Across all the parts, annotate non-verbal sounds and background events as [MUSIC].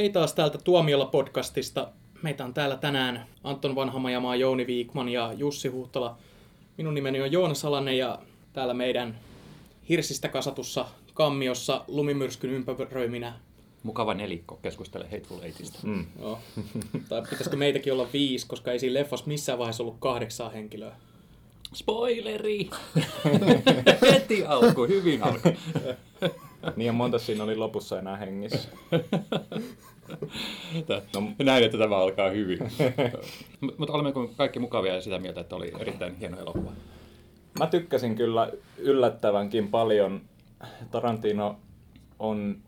Hei taas täältä Tuomiolla podcastista. Meitä on täällä tänään Anton Vanhamajamaa, Jouni Viikman ja Jussi Huhtala. Minun nimeni on Joona Salanen ja täällä meidän hirsistä kasatussa kammiossa lumimyrskyn ympäröiminä. Mukava nelikko keskustele Hateful Eightistä. Mm. Joo. tai pitäisikö meitäkin olla viisi, koska ei siinä leffassa missään vaiheessa ollut kahdeksaa henkilöä. Spoileri! [LAUGHS] Heti alku, hyvin alku. niin monta siinä oli lopussa enää hengissä. [LAUGHS] no, näin, että tämä alkaa hyvin. [LAUGHS] Mutta olemme kaikki mukavia ja sitä mieltä, että oli erittäin hieno elokuva. Mä tykkäsin kyllä yllättävänkin paljon. Tarantino on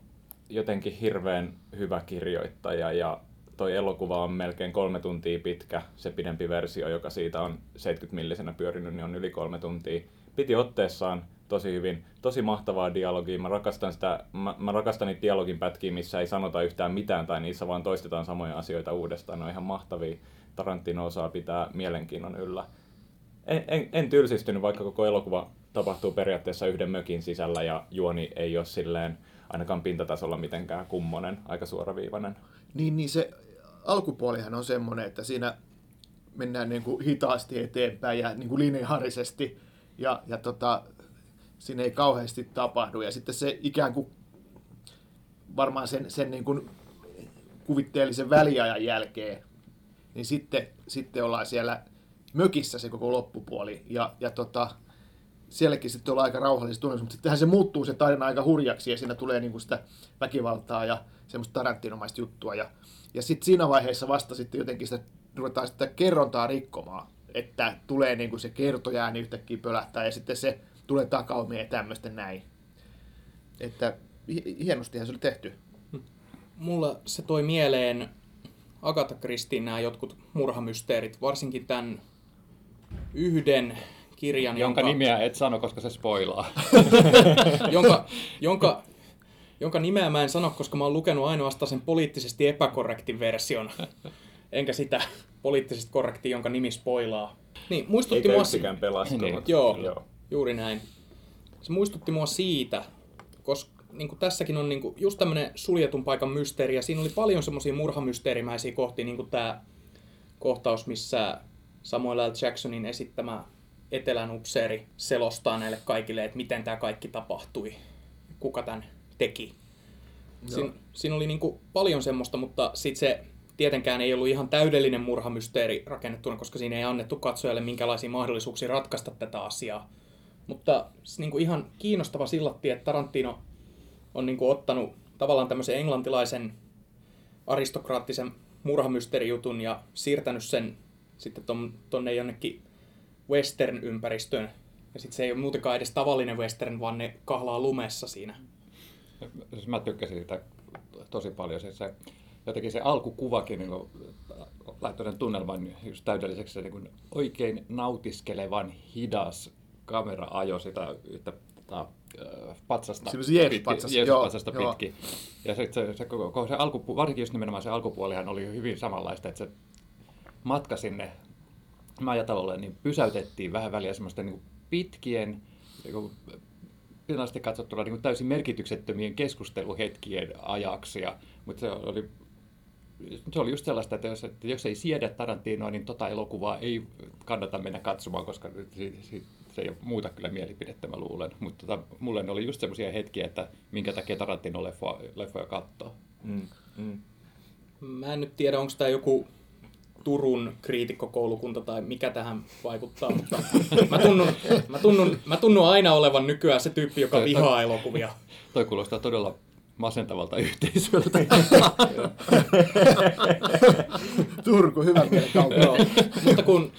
jotenkin hirveän hyvä kirjoittaja ja toi elokuva on melkein kolme tuntia pitkä. Se pidempi versio, joka siitä on 70 millisenä pyörinyt, niin on yli kolme tuntia. Piti otteessaan tosi hyvin. Tosi mahtavaa dialogia. Mä rakastan, sitä, mä, mä rakastan niitä dialogin pätkiä, missä ei sanota yhtään mitään tai niissä vaan toistetaan samoja asioita uudestaan. Ne on ihan mahtavia. Tarantino osaa pitää mielenkiinnon yllä. En, en, en tylsistynyt, vaikka koko elokuva tapahtuu periaatteessa yhden mökin sisällä ja juoni ei ole silleen ainakaan pintatasolla mitenkään kummonen, aika suoraviivainen. Niin, niin se alkupuolihan on semmoinen, että siinä mennään niin kuin hitaasti eteenpäin ja niin kuin lineaarisesti ja, ja tota, siinä ei kauheasti tapahdu. Ja sitten se ikään kuin varmaan sen, sen niin kuin kuvitteellisen väliajan jälkeen, niin sitten, sitten ollaan siellä mökissä se koko loppupuoli. Ja, ja tota, sielläkin sitten ollaan aika rauhallisesti tunnelmassa, mutta sittenhän se muuttuu se tarina aika hurjaksi ja siinä tulee niin kuin sitä väkivaltaa ja semmoista tarantinomaista juttua. Ja, ja sitten siinä vaiheessa vasta sitten jotenkin sitä ruvetaan sitä kerrontaa rikkomaan, että tulee niin kuin se kertojääni yhtäkkiä pölähtää ja sitten se tulee takaumia ja tämmöistä näin. Että hienostihan se oli tehty. Mulla se toi mieleen Agatha Christien nämä jotkut murhamysteerit, varsinkin tämän yhden kirjan. Jonka, jonka nimeä et sano, koska se spoilaa. [LAUGHS] jonka, jonka, jonka nimeä mä en sano, koska mä oon lukenut ainoastaan sen poliittisesti epäkorrektin version. Enkä sitä poliittisesti korrektia, jonka nimi spoilaa. Niin, muistutti Eikä mua... pelastunut. Niin. Joo, Joo, juuri näin. Se muistutti mua siitä, koska niin kuin tässäkin on niin kuin just tämmöinen suljetun paikan mysteeri, ja siinä oli paljon semmoisia murhamysteerimäisiä kohtia, niin kuin tämä kohtaus, missä Samuel L. Jacksonin esittämä etelän upseeri selostaa näille kaikille, että miten tämä kaikki tapahtui, kuka tämän teki. Siin, siinä oli niin kuin paljon semmoista, mutta sitten se tietenkään ei ollut ihan täydellinen murhamysteeri rakennettuna, koska siinä ei annettu katsojalle minkälaisia mahdollisuuksia ratkaista tätä asiaa. Mutta niin kuin ihan kiinnostava sillatti, että Tarantino on niin kuin ottanut tavallaan tämmöisen englantilaisen aristokraattisen murhamysteerijutun ja siirtänyt sen sitten tuonne jonnekin western-ympäristöön. Ja sitten se ei ole muutenkaan edes tavallinen western, vaan ne kahlaa lumessa siinä. Siis mä tykkäsin sitä tosi paljon. Siis se, jotenkin se alkukuvakin niin laittoi sen tunnelman just täydelliseksi. Niin oikein nautiskelevan hidas kamera ajo sitä yhtä tota, patsasta, pitki, patsasta pitkin. Ja se, se, se, koko, se alku, varsinkin just nimenomaan se alkupuolihan oli hyvin samanlaista, että se matka sinne majatalolle niin pysäytettiin vähän väliä semmoisten niin pitkien, niin pinnallisesti katsottuna niin täysin merkityksettömien keskusteluhetkien ajaksi. Ja, mutta se oli, se oli just sellaista, että jos, että jos ei siedä Tarantinoa, niin tota elokuvaa ei kannata mennä katsomaan, koska se ei muuta kyllä mielipidettä, mä luulen. Mutta tota, mulle ne oli just semmoisia hetkiä, että minkä takia Tarantino leffoja, leffoja katsoo. Mm, mm. Mä en nyt tiedä, onko tämä joku Turun kriitikkokoulukunta tai mikä tähän vaikuttaa, mutta mä tunnun, mä, tunnun, mä tunnun aina olevan nykyään se tyyppi, joka vihaa elokuvia. Toi kuulostaa todella masentavalta yhteisöltä. [LAUGHS] Turku, hyvä Mutta kun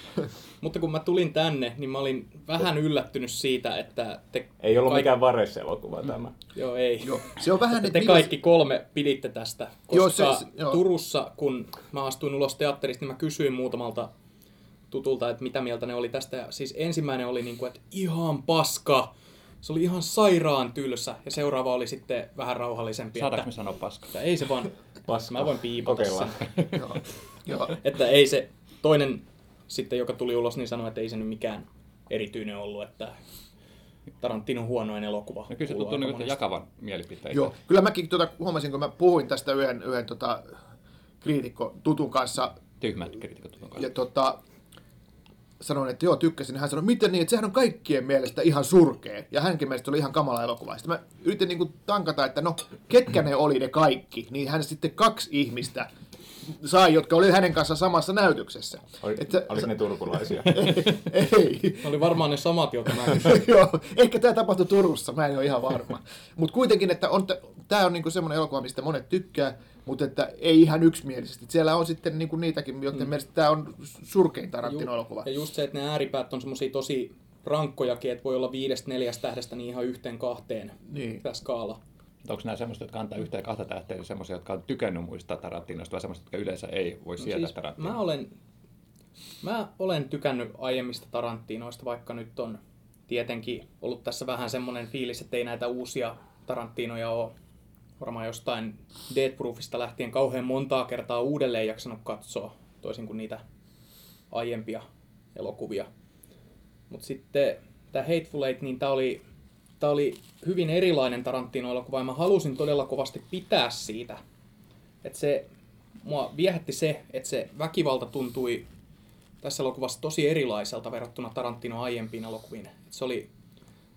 mutta kun mä tulin tänne, niin mä olin vähän yllättynyt siitä, että te... Ei ollut kaikki... mikään Vares-elokuva tämä. Joo, ei. Joo. Se on vähän, te kaikki kolme piditte tästä. Koska joo, se, se, joo. Turussa, kun mä astuin ulos teatterista, niin mä kysyin muutamalta tutulta, että mitä mieltä ne oli tästä. Ja siis ensimmäinen oli niin kuin, että ihan paska. Se oli ihan sairaan tylsä. Ja seuraava oli sitten vähän rauhallisempi. Saadaanko että, me sanoa paska? Että ei se vaan... Paska. Mä voin piipata sen. [LAUGHS] joo. joo. Että ei se... Toinen sitten, joka tuli ulos, niin sanoi, että ei se nyt mikään erityinen ollut, että Tarantinon huonoin elokuva. No kyllä se tuntuu niin jakavan mielipiteitä. Joo, kyllä mäkin tuota, huomasin, kun mä puhuin tästä yhden, yhden tota, kriitikko tutun kanssa, Tyhmät kriitikot on kanssa. ja tota, sanoin, että joo, tykkäsin. Hän sanoi, miten niin, että sehän on kaikkien mielestä ihan surkea. Ja hänkin mielestä oli ihan kamala elokuva. Sitten mä yritin niin kuin tankata, että no, ketkä ne oli ne kaikki. Niin hän sitten kaksi ihmistä sai, jotka oli hänen kanssa samassa näytöksessä. Oli, Että- oliko ne turkulaisia? [LAUGHS] Ei. Ne [LAUGHS] oli varmaan ne samat, joita mä [LAUGHS] Joo, ehkä tämä tapahtui Turussa, mä en ole ihan varma. Mutta kuitenkin, että on, tämä on niinku semmoinen elokuva, mistä monet tykkää, mutta että ei ihan yksimielisesti. Siellä on sitten niinku niitäkin, joiden mm. mielestä tämä on surkein Tarantino-elokuva. Ja just se, että ne ääripäät on semmosia tosi rankkojakin, että voi olla viidestä neljästä tähdestä niin ihan yhteen kahteen Niin. tämä skaala. Onko nämä semmoiset, jotka antaa yhtä ja kahta tähteä, semmoisia, jotka on tykännyt muista Tarantinosta, vai semmoiset, jotka yleensä ei voi sietää siis Tarantinoa? mä olen, mä olen tykännyt aiemmista Tarantinoista, vaikka nyt on tietenkin ollut tässä vähän semmoinen fiilis, että ei näitä uusia Tarantinoja ole varmaan jostain Dead Proofista lähtien kauhean montaa kertaa uudelleen jaksanut katsoa, toisin kuin niitä aiempia elokuvia. Mutta sitten tämä Hateful Eight, niin tämä oli, tää oli hyvin erilainen Tarantino-elokuva, ja mä halusin todella kovasti pitää siitä. Että se, mua viehätti se, että se väkivalta tuntui tässä elokuvassa tosi erilaiselta verrattuna Tarantino aiempiin elokuviin. Et se oli,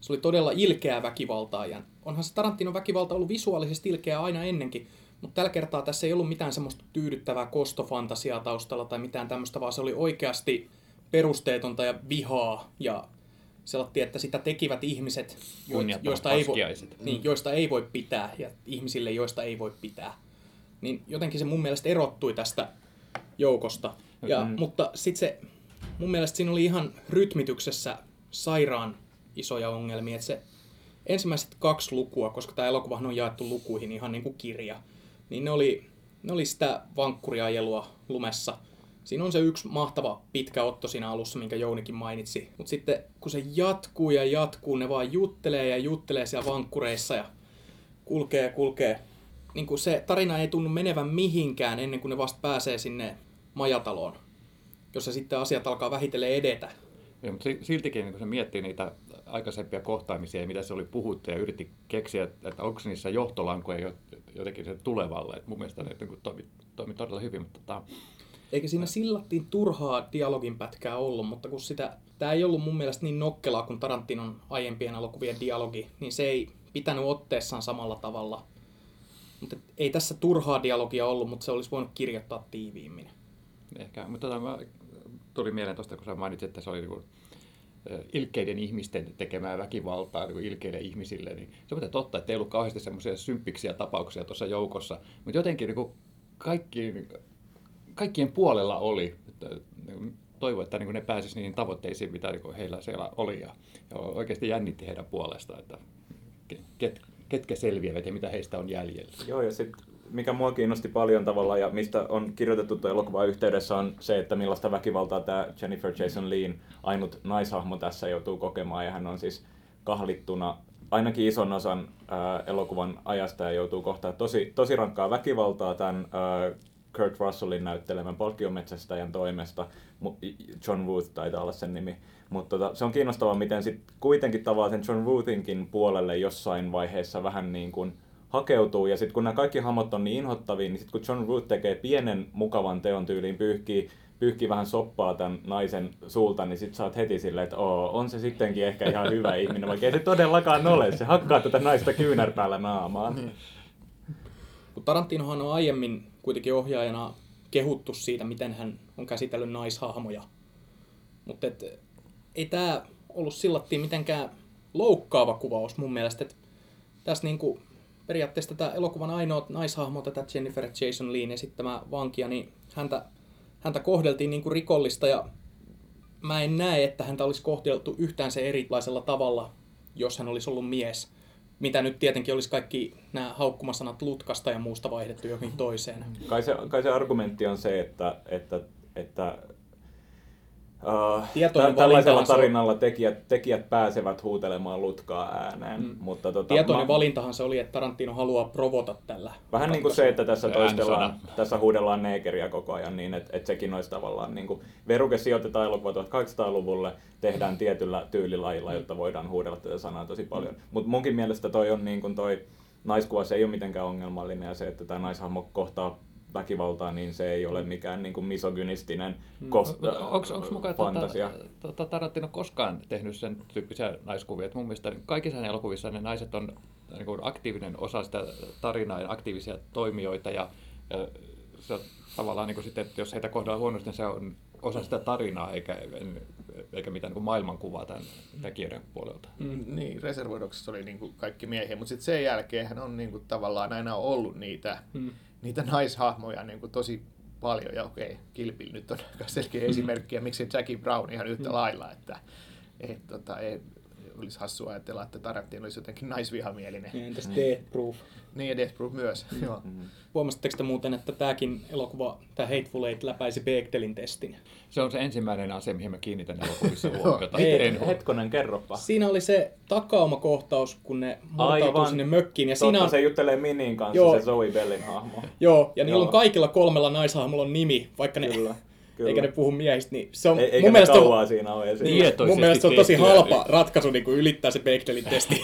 se oli todella ilkeää väkivaltaa, ja onhan se Tarantinon väkivalta ollut visuaalisesti ilkeää aina ennenkin, mutta tällä kertaa tässä ei ollut mitään semmoista tyydyttävää kostofantasiaa taustalla tai mitään tämmöistä, vaan se oli oikeasti perusteetonta ja vihaa, ja selattiin, että sitä tekivät ihmiset, joista ei, voi, niin, joista ei voi pitää, ja ihmisille, joista ei voi pitää. Niin jotenkin se mun mielestä erottui tästä joukosta. Ja, Mm. Mutta sitten se, mun mielestä siinä oli ihan rytmityksessä sairaan isoja ongelmia. Että se ensimmäiset kaksi lukua, koska tämä elokuvahan on jaettu lukuihin ihan niin kuin kirja, niin ne oli, ne oli sitä vankkuriajelua lumessa. Siinä on se yksi mahtava pitkä otto siinä alussa, minkä Jounikin mainitsi. Mutta sitten kun se jatkuu ja jatkuu, ne vaan juttelee ja juttelee siellä vankkureissa ja kulkee ja kulkee. Niin kuin se tarina ei tunnu menevän mihinkään ennen kuin ne vasta pääsee sinne majataloon, jossa sitten asiat alkaa vähitellen edetä. Joo, mutta si- siltikin niin kun se miettii niitä aikaisempia kohtaamisia ja mitä se oli puhuttu ja yritti keksiä, että onko niissä johtolankoja jo- jotenkin se tulevalle. Et mun mielestä ne niin toimi, toimi todella hyvin, mutta tota, Eikä siinä sillattiin turhaa dialogin pätkää ollut, mutta kun sitä, tämä ei ollut mun mielestä niin nokkelaa kuin Tarantinon aiempien elokuvien dialogi, niin se ei pitänyt otteessaan samalla tavalla. Mutta ei tässä turhaa dialogia ollut, mutta se olisi voinut kirjoittaa tiiviimmin. ehkä, mutta tota, mä, tuli mieleen tuosta, kun sä mainitsit, että se oli niin ilkeiden ihmisten tekemää väkivaltaa niin ilkeille ihmisille, niin se on totta, että ei ollut kauheasti semmoisia symppiksiä tapauksia tuossa joukossa, mutta jotenkin niin kaikki, kaikkien puolella oli. Toivo, että niin ne pääsisivät niihin tavoitteisiin, mitä niin heillä siellä oli, ja, oikeasti jännitti heidän puolestaan, että ket, ketkä selviävät ja mitä heistä on jäljellä. Joo, ja sitten mikä mua kiinnosti paljon tavallaan ja mistä on kirjoitettu tuon elokuvan yhteydessä on se, että millaista väkivaltaa tämä Jennifer Jason Lean ainut naishahmo tässä joutuu kokemaan ja hän on siis kahlittuna ainakin ison osan ää, elokuvan ajasta ja joutuu kohtaa tosi, tosi rankkaa väkivaltaa tämän ää, Kurt Russellin näyttelemän palkkiometsästäjän toimesta. John Wooth taitaa olla sen nimi. Mutta tota, se on kiinnostavaa, miten sit kuitenkin tavallaan sen John Woothinkin puolelle jossain vaiheessa vähän niin kuin hakeutuu. Ja sitten kun nämä kaikki hamot on niin inhottavia, niin sitten kun John Wooth tekee pienen mukavan teon tyyliin, pyyhkii, pyyhkii vähän soppaa tämän naisen suulta, niin sitten oot heti silleen, että Oo, on se sittenkin ehkä ihan hyvä [LAUGHS] ihminen, vaikka ei se todellakaan ole. Se hakkaa tätä naista kyynärpäällä naamaan. Kun Tarantinohan on aiemmin kuitenkin ohjaajana kehuttu siitä, miten hän on käsitellyt naishahmoja. Mutta ei tämä ollut sillattiin mitenkään loukkaava kuvaus mun mielestä. Et tässä niinku, periaatteessa tätä elokuvan ainoa naishahmo, tätä Jennifer Jason Lean esittämää vankia, niin häntä, häntä kohdeltiin niinku rikollista ja mä en näe, että häntä olisi kohdeltu yhtään se erilaisella tavalla, jos hän olisi ollut mies. Mitä nyt tietenkin olisi kaikki nämä haukkumasanat lutkasta ja muusta vaihdettu johonkin toiseen. Kai se, kai se argumentti on se, että, että, että Tietoinen tä- tällaisella valintahan se on- tarinalla tekijät, tekijät pääsevät huutelemaan lutkaa ääneen. Mm. Mutta tota, Tietoinen mä- valintahan se oli, että Tarantino haluaa provota tällä. Vähän niin kuin se, että tässä toistellaan, tässä huudellaan neekeriä koko ajan niin, että, että sekin olisi tavallaan niin kuin, veruke sijoitetaan elokuva 1800-luvulle, tehdään tietyllä tyylilajilla, jotta voidaan huudella tätä sanaa tosi paljon. Mutta munkin mielestä toi on niin kuin toi naiskuva, se ei ole mitenkään ongelmallinen ja se, että tämä naishahmo kohtaa väkivaltaa, niin se ei ole mikään niin kuin misogynistinen kos- Onko mukaan fantasia. tota, tota, Tarantino koskaan tehnyt sen tyyppisiä naiskuvia? Et mun mielestä kaikissa hänen elokuvissa ne naiset on niin kuin aktiivinen osa sitä tarinaa ja aktiivisia toimijoita. Ja, ja se on tavallaan niin kuin sitten, että jos heitä kohdellaan huonosti, niin se on osa sitä tarinaa eikä, eikä mitään niin kuin maailmankuvaa tämän tekijöiden puolelta. Mm. Niin, Reservoidoksessa oli niin kuin kaikki miehiä, mutta sitten sen jälkeen hän on niin kuin tavallaan aina ollut niitä, Mm. Niitä naishahmoja niin kuin tosi paljon. Ja okei, Kilpil nyt on aika selkeä esimerkki, ja miksi Jackie Brown ihan yhtä lailla, että et, tota, ei, olisi hassua ajatella, että Tarantino olisi jotenkin naisvihamielinen. Ja Entäs Death Proof? Niin, ja Death Proof myös. Joo. Huomasitteko te muuten, että tämäkin elokuva, tämä Hateful Eight, läpäisi Bechdelin testin? Se on se ensimmäinen asia, mihin mä kiinnitän elokuvissa huomiota. Ei, En- Hetkonen, kerropa. Siinä oli se takaumakohtaus, kun ne murtautuu Aivan. sinne mökkiin. Ja Totta, siinä on, se juttelee Minin kanssa, Joo. se Zoe Bellin hahmo. joo, ja niillä Joo. on kaikilla kolmella naishahmolla on nimi, vaikka ne, Kyllä, kyllä. eikä ne puhu miehistä. Niin se on, Ei, eikä mun mielestä on, siinä ole esillä. niin, mun mielestä se on tosi halpa niin. ratkaisu niin kuin ylittää se Bechdelin testi.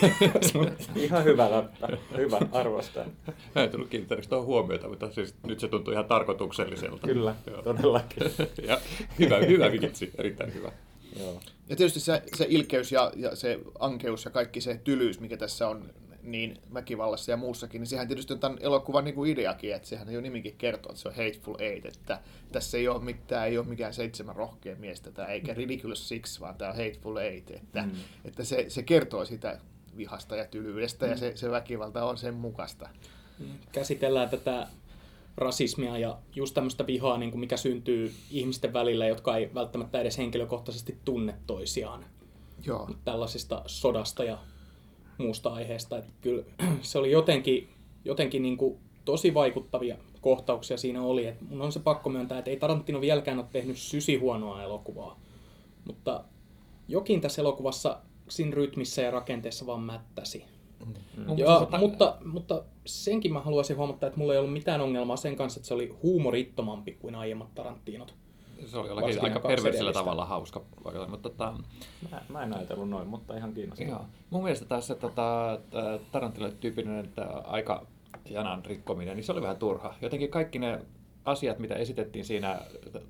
[LAUGHS] Ihan hyvä läppä. Hyvä, arvostan. Mä en tullut kiinnittäneeksi tuohon huomiota, mutta siis nyt se tuntuu ihan tarkoitukselliselta. Kyllä, Joo. todellakin. [LAUGHS] ja hyvä, hyvä vitsi, erittäin hyvä. Joo. Ja tietysti se, se ilkeys ja, ja se ankeus ja kaikki se tylyys, mikä tässä on niin väkivallassa ja muussakin, niin sehän tietysti on tämän elokuvan niin kuin ideakin, että sehän jo nimikin kertoo, että se on Hateful Eight, että tässä ei ole mitään, ei ole mikään seitsemän rohkea miestä tai eikä Ridiculous Six, vaan tämä on Hateful Eight, että, Mm. mm. että se, se kertoo sitä vihasta ja tylyydestä mm. ja se, se väkivalta on sen mukaista. Käsitellään tätä rasismia ja just tämmöistä vihaa, niin kuin mikä syntyy ihmisten välillä, jotka ei välttämättä edes henkilökohtaisesti tunne toisiaan. Joo. tällaisesta sodasta ja muusta aiheesta. Että kyllä [CLEARS THROAT] se oli jotenkin, jotenkin niin kuin tosi vaikuttavia kohtauksia siinä oli. Et mun on se pakko myöntää, että ei Tarantino vieläkään ole tehnyt sysihuonoa elokuvaa. Mutta jokin tässä elokuvassa siinä rytmissä ja rakenteessa vaan mättäsi. Mun Ja, mielestä- mutta, mutta senkin mä haluaisin huomata, että mulla ei ollut mitään ongelmaa sen kanssa, että se oli huumorittomampi kuin aiemmat Tarantinot. Se oli jollakin aika perversillä tavalla hauska mutta tota, Mä, mä en ajatellut noin, mutta ihan kiinnostavaa. joo. mun mielestä taas se tota, tää aika janan rikkominen, niin se oli vähän turha. Jotenkin kaikki ne asiat, mitä esitettiin siinä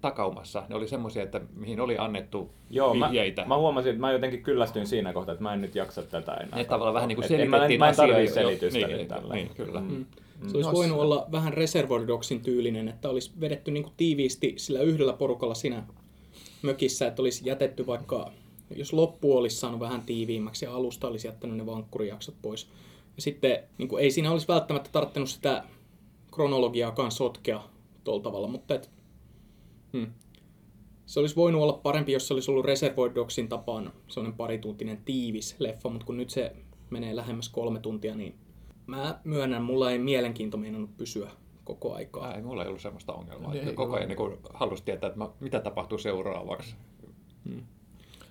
takaumassa, ne oli semmoisia, että mihin oli annettu Joo, mä, vihjeitä. mä huomasin, että mä jotenkin kyllästyin siinä kohtaa, että mä en nyt jaksa tätä enää. ne tavallaan vähän niin kuin Et en mä, selitettiin mä en asioita, jo- selitystä niin, nyt niin, tällä. niin, kyllä. Mm. Se olisi Nos- voinut olla vähän Reservoir Dogsin tyylinen, että olisi vedetty niin kuin tiiviisti sillä yhdellä porukalla siinä mökissä, että olisi jätetty vaikka, jos loppu olisi saanut vähän tiiviimmäksi ja alusta olisi jättänyt ne vankkurijaksot pois. Ja sitten niin kuin, ei siinä olisi välttämättä tarttunut sitä kronologiaakaan sotkea tuolla tavalla, mutta et, hmm. se olisi voinut olla parempi, jos se olisi ollut Reservoir Dogsin tapaan sellainen parituntinen tiivis leffa, mutta kun nyt se menee lähemmäs kolme tuntia, niin mä myönnän, mulla ei mielenkiinto meinannut pysyä koko aikaa. Ei, mulla ei ollut semmoista ongelmaa. Ei, että koko ajan niin halusi tietää, että mä- mitä tapahtuu seuraavaksi. No.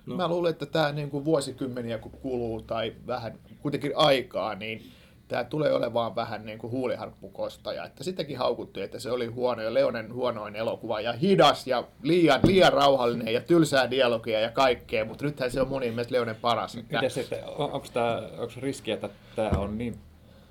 No. Mä luulen, että tämä niin kuin vuosikymmeniä kun kuluu tai vähän kuitenkin aikaa, niin tämä tulee olemaan vähän niin kuin huuliharppukostaja. Että sitäkin haukuttiin, että se oli huono ja Leonen huonoin elokuva ja hidas ja liian, liian rauhallinen ja tylsää dialogia ja kaikkea, mutta nythän se on monin mielestä Leonen paras. Että, on, onko tämä onko riski, että tämä on niin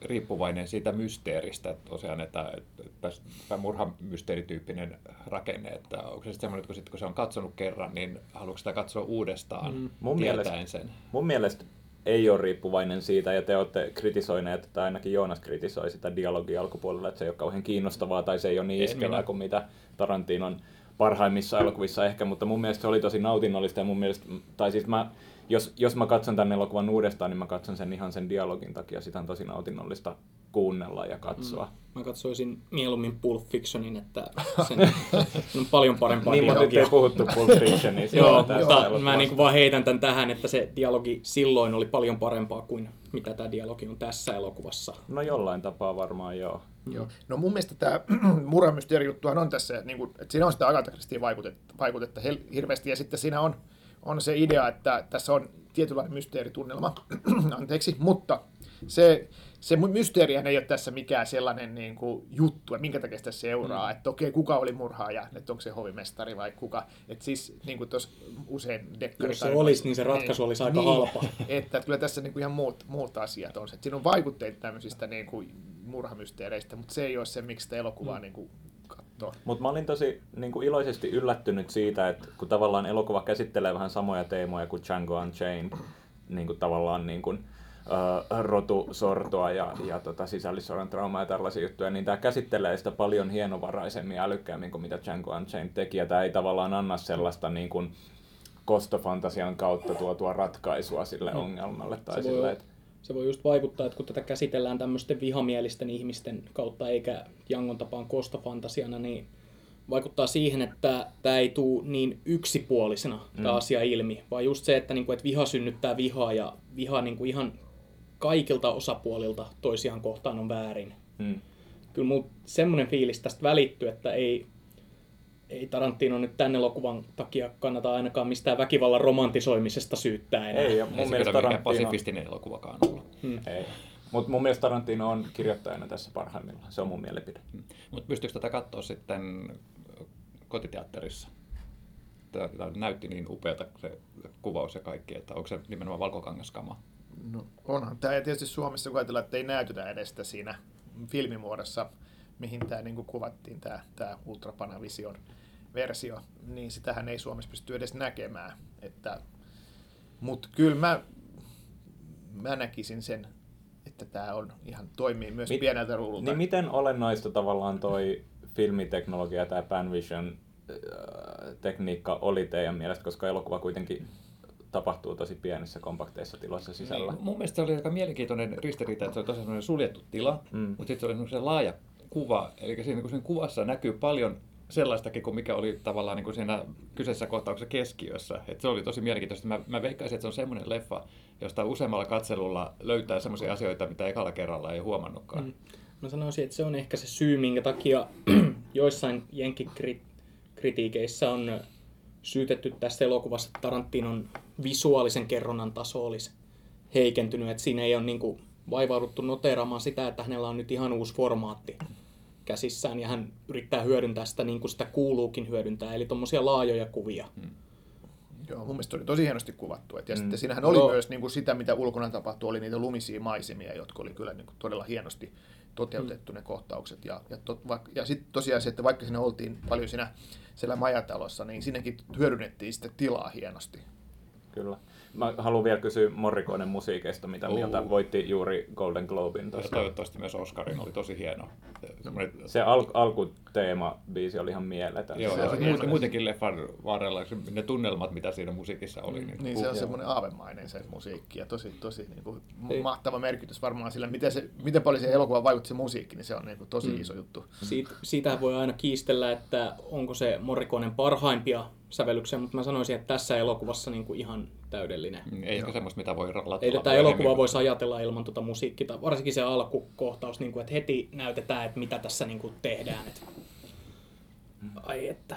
riippuvainen siitä mysteeristä, että tosiaan, että, että tämä murhamysteerityyppinen rakenne, että onko se sitten semmoinen, että kun, sit, kun se on katsonut kerran, niin haluatko sitä katsoa uudestaan mm. Mun tietäen mielestä- sen? Mun mielestä ei ole riippuvainen siitä, ja te olette kritisoineet, tai ainakin Joonas kritisoi sitä dialogia alkupuolella, että se ei ole kauhean kiinnostavaa, tai se ei ole niin iskevää kuin mitä Tarantinon parhaimmissa elokuvissa ehkä, mutta mun mielestä se oli tosi nautinnollista, ja mun mielestä, tai siis mä, jos, jos mä katson tämän elokuvan uudestaan, niin mä katson sen ihan sen dialogin takia, sitä on tosi nautinnollista kuunnella ja katsoa. Mm. Mä katsoisin mieluummin Pulp Fictionin, että [LAUGHS] sen, sen on paljon parempaa Niin, mutta dialogia. ei puhuttu Pulp Fictionista. Joo, mutta mä niin vaan heitän tämän tähän, että se dialogi silloin oli paljon parempaa kuin mitä tämä dialogi on tässä elokuvassa. No jollain tapaa varmaan joo. Joo. No mun mielestä tämä [CLEARS THROAT] murhamysteeri-juttuhan on tässä, että, niinku, että siinä on sitä Agatha Christien vaikutetta, vaikutetta hirveästi, ja sitten siinä on, on se idea, että tässä on tietynlainen mysteeritunnelma, [CLEARS THROAT] anteeksi, mutta se, se my- mysteerihän ei ole tässä mikään sellainen niin kuin, juttu, että minkä takia sitä seuraa, mm. että okei, kuka oli murhaaja, että onko se hovimestari vai kuka, että siis niin kuin tuossa usein dekkari Jos se olisi, niin se ratkaisu olisi aika halpa. [LAUGHS] Että kyllä tässä niin kuin ihan muut, muut asiat on se, että siinä on vaikutteita tämmöisistä niin kuin murhamysteereistä, mutta se ei ole se, miksi sitä elokuvaa niin kuin katsoo. Mutta mä olin tosi niin kuin iloisesti yllättynyt siitä, että kun tavallaan elokuva käsittelee vähän samoja teemoja kuin Django Unchained, niin kuin tavallaan niin kuin, äh, rotusortoa ja, ja tota, sisällissodan traumaa ja tällaisia juttuja, niin tämä käsittelee sitä paljon hienovaraisemmin ja älykkäämmin kuin mitä Django Unchained teki. Ja tämä ei tavallaan anna sellaista niin kuin, kostofantasian kautta tuotua ratkaisua sille ongelmalle. Tai Se sille, että Se voi just vaikuttaa, että kun tätä käsitellään tämmöisten vihamielisten ihmisten kautta eikä Jangon tapaan kostofantasiana, niin vaikuttaa siihen, että tämä ei tule niin yksipuolisena tämä Mm. asia ilmi, vaan just se, että, niinku, että viha synnyttää vihaa ja viha niinku ihan kaikilta osapuolilta toisiaan kohtaan on väärin. mm, Kyllä mulla semmoinen fiilis tästä välittyy, että ei, ei Tarantino nyt tänne elokuvan takia kannata ainakaan mistään väkivallan romantisoimisesta syyttää enää. ei, ja Ei mun se mielestä Tarantino... pasifistinen elokuvakaan ollut. Ei. Mutta mun mielestä Tarantino on kirjoittajana tässä parhaimmillaan. Se on mun mielipide. Mutta pystyykö tätä katsoa sitten kotiteatterissa? Tämä näytti niin upeata se kuvaus ja kaikki, että onko se nimenomaan valkokangaskama? No, onhan tämä, ja tietysti Suomessa kun ajatellaan, että ei näytetä edes sitä siinä filmimuodossa, mihin tämä niin kuvattiin, tämä, tämä Ultrapanavision versio, niin sitähän ei Suomessa pysty edes näkemään. Että, mutta kyllä mä, mä näkisin sen, että tämä on ihan toimii myös Mit- pieneltä ruudulta. Niin miten olennaista tavallaan toi filmiteknologia tai Panvision äh, tekniikka oli teidän mielestä, koska elokuva kuitenkin tapahtuu tosi pienissä kompakteissa tiloissa sisällä. Niin, mun mielestä se oli aika mielenkiintoinen ristiriita, että se oli tosiaan suljettu tila, Mm. mutta sitten se oli laaja kuva, eli siinä, kun siinä kuvassa näkyy paljon sellaistakin kuin mikä oli tavallaan niin kuin siinä kyseisessä kohtauksessa keskiössä. Et se oli tosi mielenkiintoista. Mä, mä veikkaisin, että se on semmoinen leffa, josta useammalla katselulla löytää semmoisia asioita, mitä ekalla kerralla ei huomannutkaan. Mm. Mä sanoisin, että se on ehkä se syy, minkä takia [CLEARS THROAT] joissain jenkkikritiikeissä on syytetty tässä elokuvassa, että Tarantinon visuaalisen kerronnan taso olisi heikentynyt, että siinä ei ole niin kuin vaivauduttu noteeraamaan sitä, että hänellä on nyt ihan uusi formaatti käsissään ja hän yrittää hyödyntää sitä niin kuin sitä kuuluukin hyödyntää, eli tuommoisia laajoja kuvia. Joo, mun mielestä oli tosi hienosti kuvattu. Et ja Mm. mm. sitten siinähän oli Joo. myös niin kuin sitä, mitä ulkona tapahtui, oli niitä lumisia maisemia, jotka oli kyllä niin kuin todella hienosti toteutettu ne kohtaukset. Ja, ja, tot, ja sitten tosiaan se, että vaikka siinä oltiin paljon siinä siellä majatalossa, niin sinnekin hyödynnettiin sitten tilaa hienosti. Kyllä. Mä haluan vielä kysyä Morrikoinen musiikista, mitä Oo. mieltä voitti juuri Golden Globin Ja tuossa. toivottavasti myös Oscarin oli tosi hieno. Semmoinen, Se al- alkuteema biisi oli ihan mieletön. Joo, Se ja hieno. muuten, muutenkin leffan varrella se- ne tunnelmat, mitä siinä musiikissa oli. Niin, Niin se on semmoinen aavemainen se musiikki ja tosi, tosi niin kuin mahtava merkitys varmaan sillä, miten, se, miten paljon se elokuva vaikutti se musiikki, niin se on niin kuin tosi mm. iso juttu. Siitä, siitähän voi aina kiistellä, että onko se Morrikonen parhaimpia sävellyksiä, mutta mä sanoisin, että tässä elokuvassa niin kuin ihan täydellinen. Niin, ei ehkä semmoista, mitä voi latella. Ei tätä elokuvaa voisi ajatella ilman tuota musiikkia, varsinkin se alkukohtaus, niin kuin, että heti näytetään, että mitä tässä niin kuin tehdään. Että... Ai että.